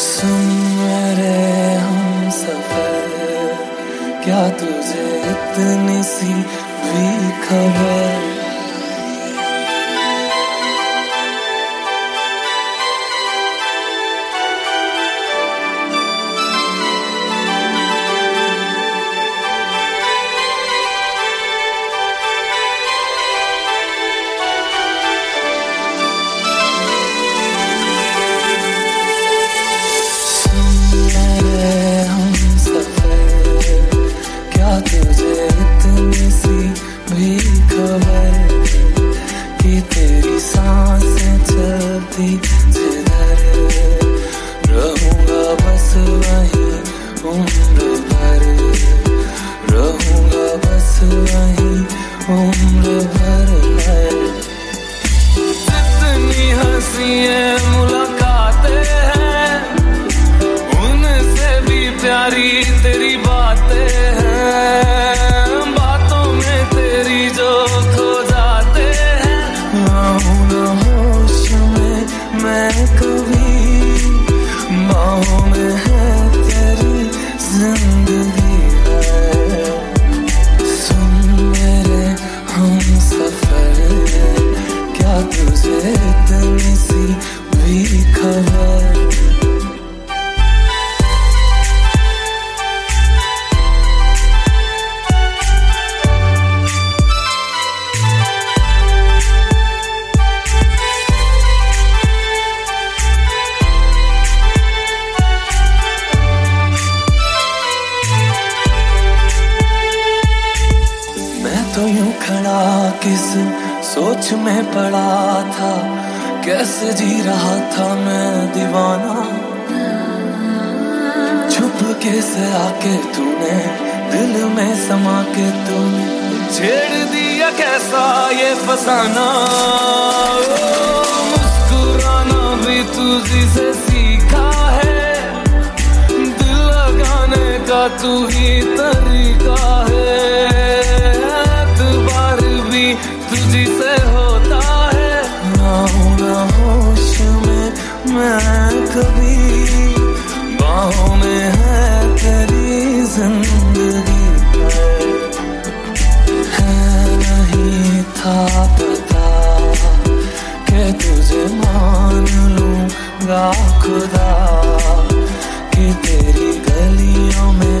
सुन हम सफ़र। क्या तुझे इतनी सी भी खबर? Yeah. चेतन सी हुई खबर तो यूँ खड़ा किस सोच में पड़ा था, कैसे जी रहा था मैं दीवाना। छुप के से आके तूने, दिल में समा के तूने। छेड़ दिया कैसा ये फसाना। मुस्कुराना भी तुझी से सीखा है, दिल लगाने का तू ही के तुझे मान लूँगा खुदा कि तेरी गलियों में